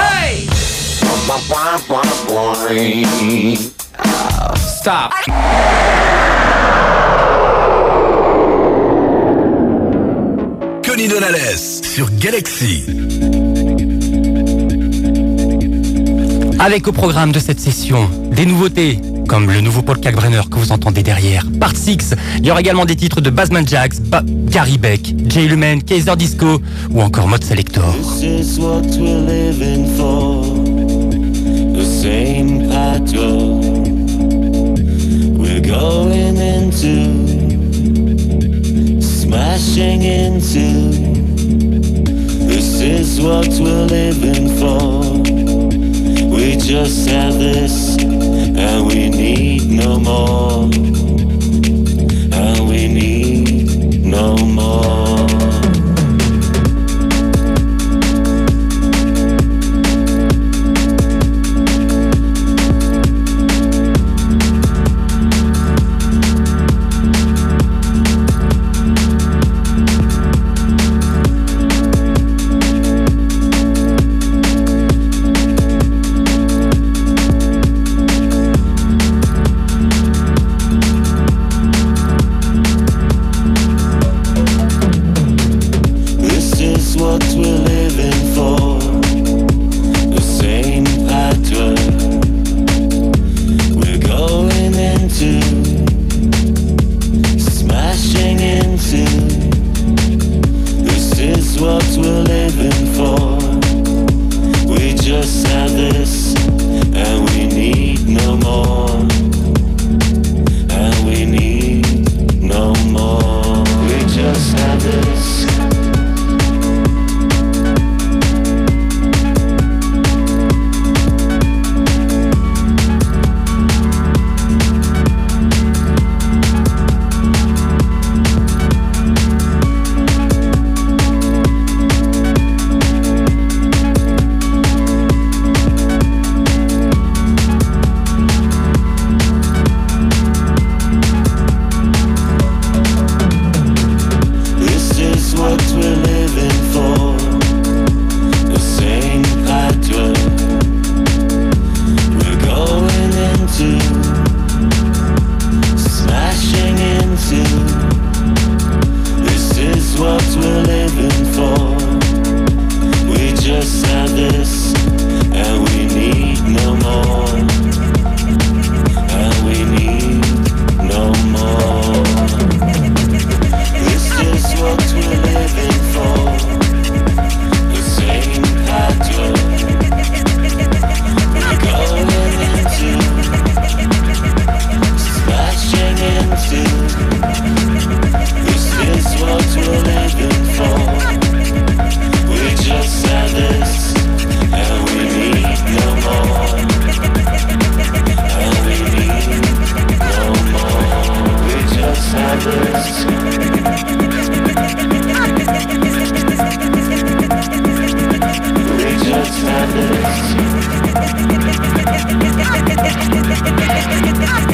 Hey! Stop. Connie Donales sur Galaxy. Avec au programme de cette session des nouveautés comme le nouveau Paul Kalkbrenner que vous entendez derrière. Part 6, il y aura également des titres de Basman Jax, ba Gary Beck, Jay Lumen, Kaiser Disco ou encore Mode Selector. This is what we're living for. The same pattern we're going into, smashing into. This is what we're living for. We just have this, and we need no more. Es que es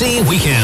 Galaxy Weekend.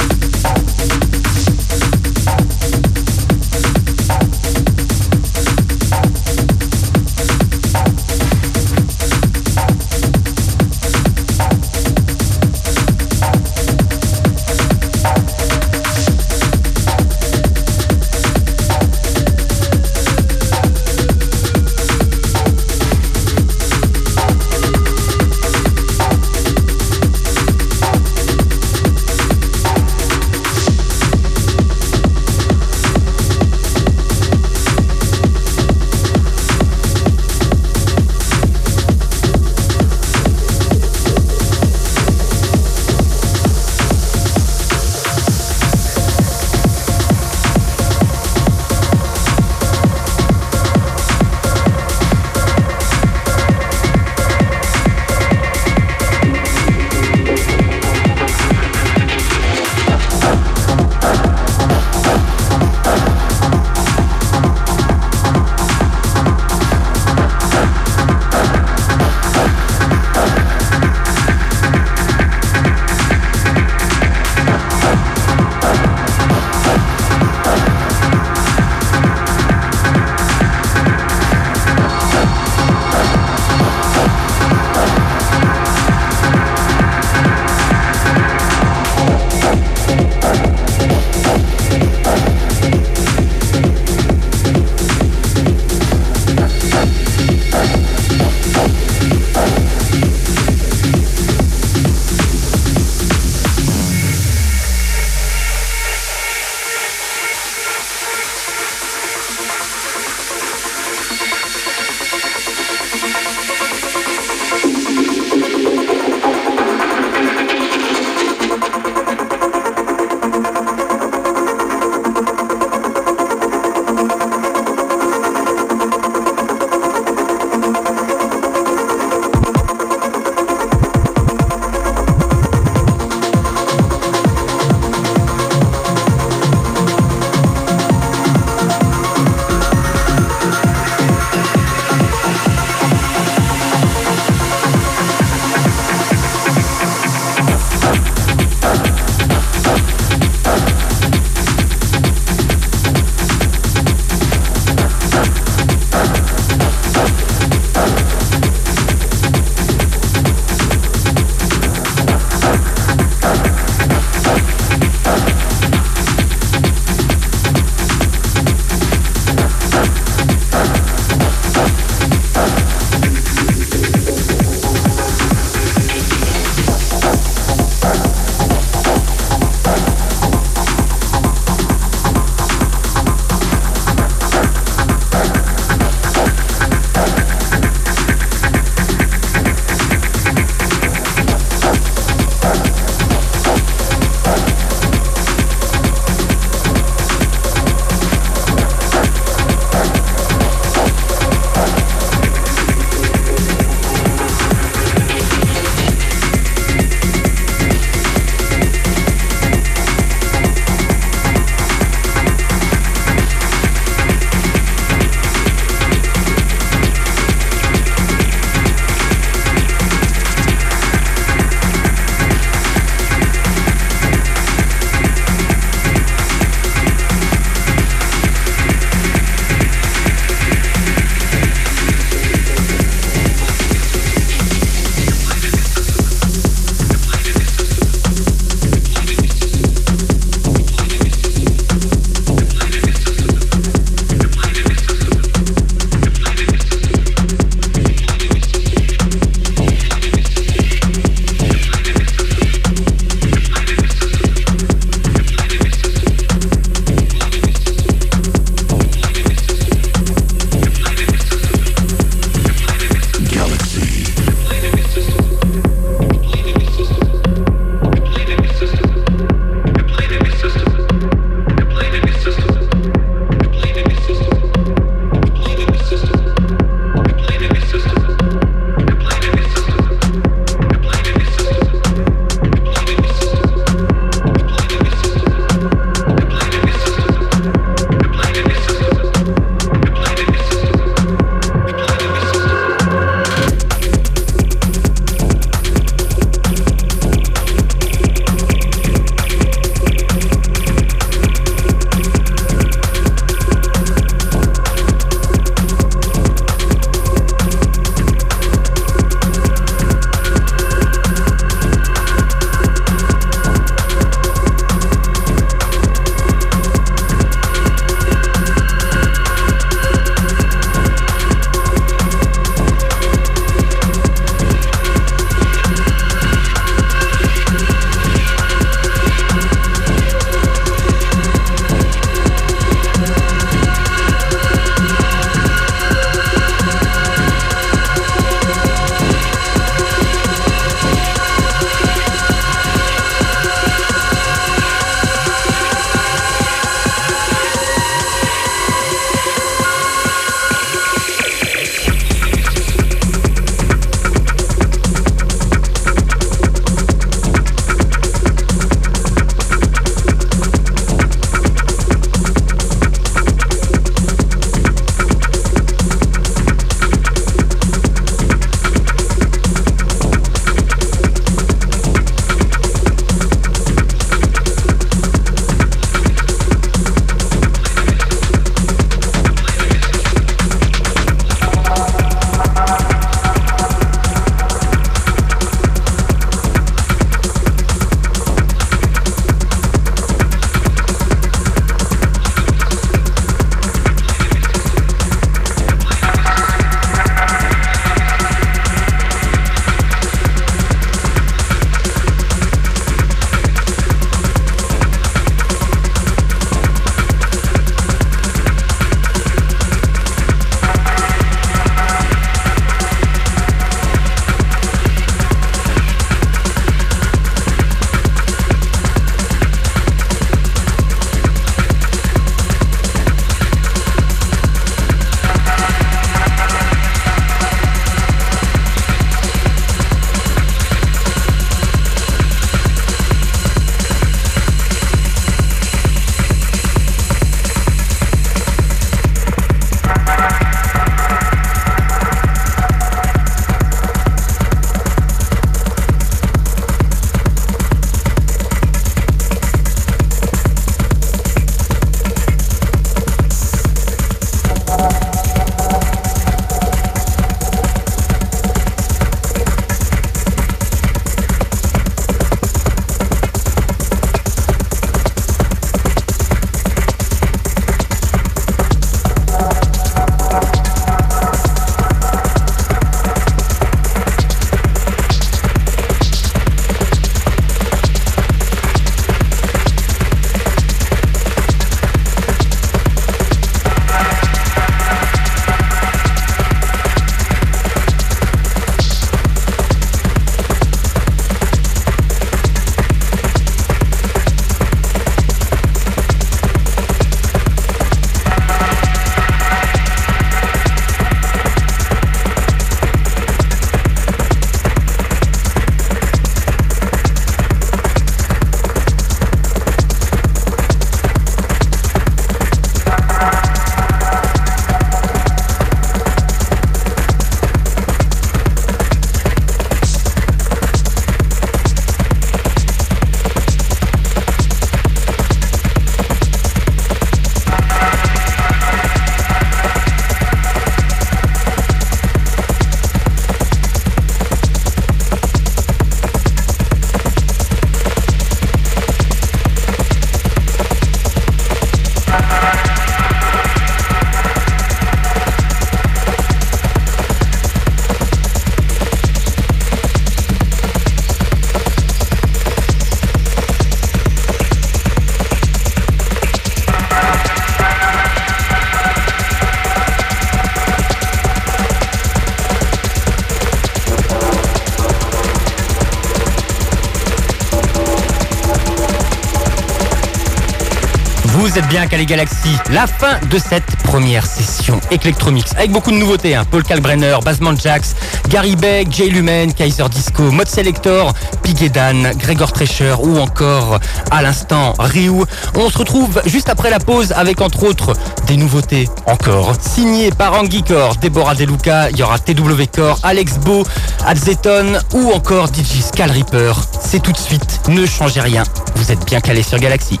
Bien Calais Galaxy. La fin de cette première session Electromix avec beaucoup de nouveautés. Hein. Paul Kalbrenner, Basement Jax, Gary Beck, Jay Lumen, Kaiser Disco, Mode Selector, Pigedan, Gregor Trescher ou encore à l'instant Ryu. On se retrouve juste après la pause avec entre autres des nouveautés encore signées par Angie Core, Deborah Deluca, il y aura TW Core, Alex Beau, Adzeton ou encore DJ Skal Reaper. C'est tout de suite, ne changez rien, vous êtes bien calé sur Galaxy.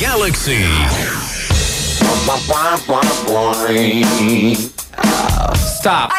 Galaxy. Stop.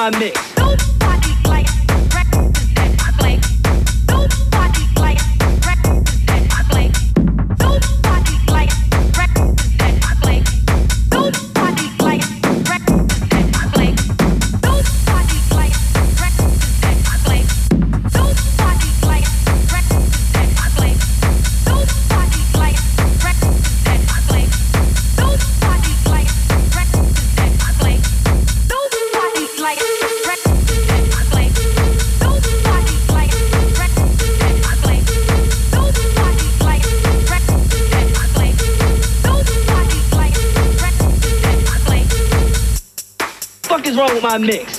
My mix? My mix?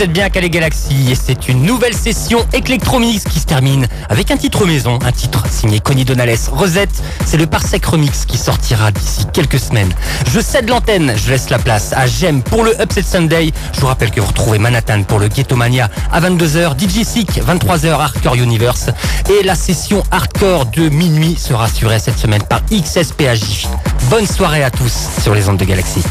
Vous êtes bien à Calais Galaxy et c'est une nouvelle session Electromix qui se termine avec un titre maison, un titre signé Connie Donales. Rosette, c'est le Parsec Remix qui sortira d'ici quelques semaines. Je cède l'antenne, je laisse la place à Jem pour le Upset Sunday. Je vous rappelle que vous retrouvez Manhattan pour le Ghetto Mania à 22h, DJ Sick 23h Hardcore Universe et la session hardcore de minuit sera assurée cette semaine par XSPAJ. Bonne soirée à tous sur les ondes de Galaxy.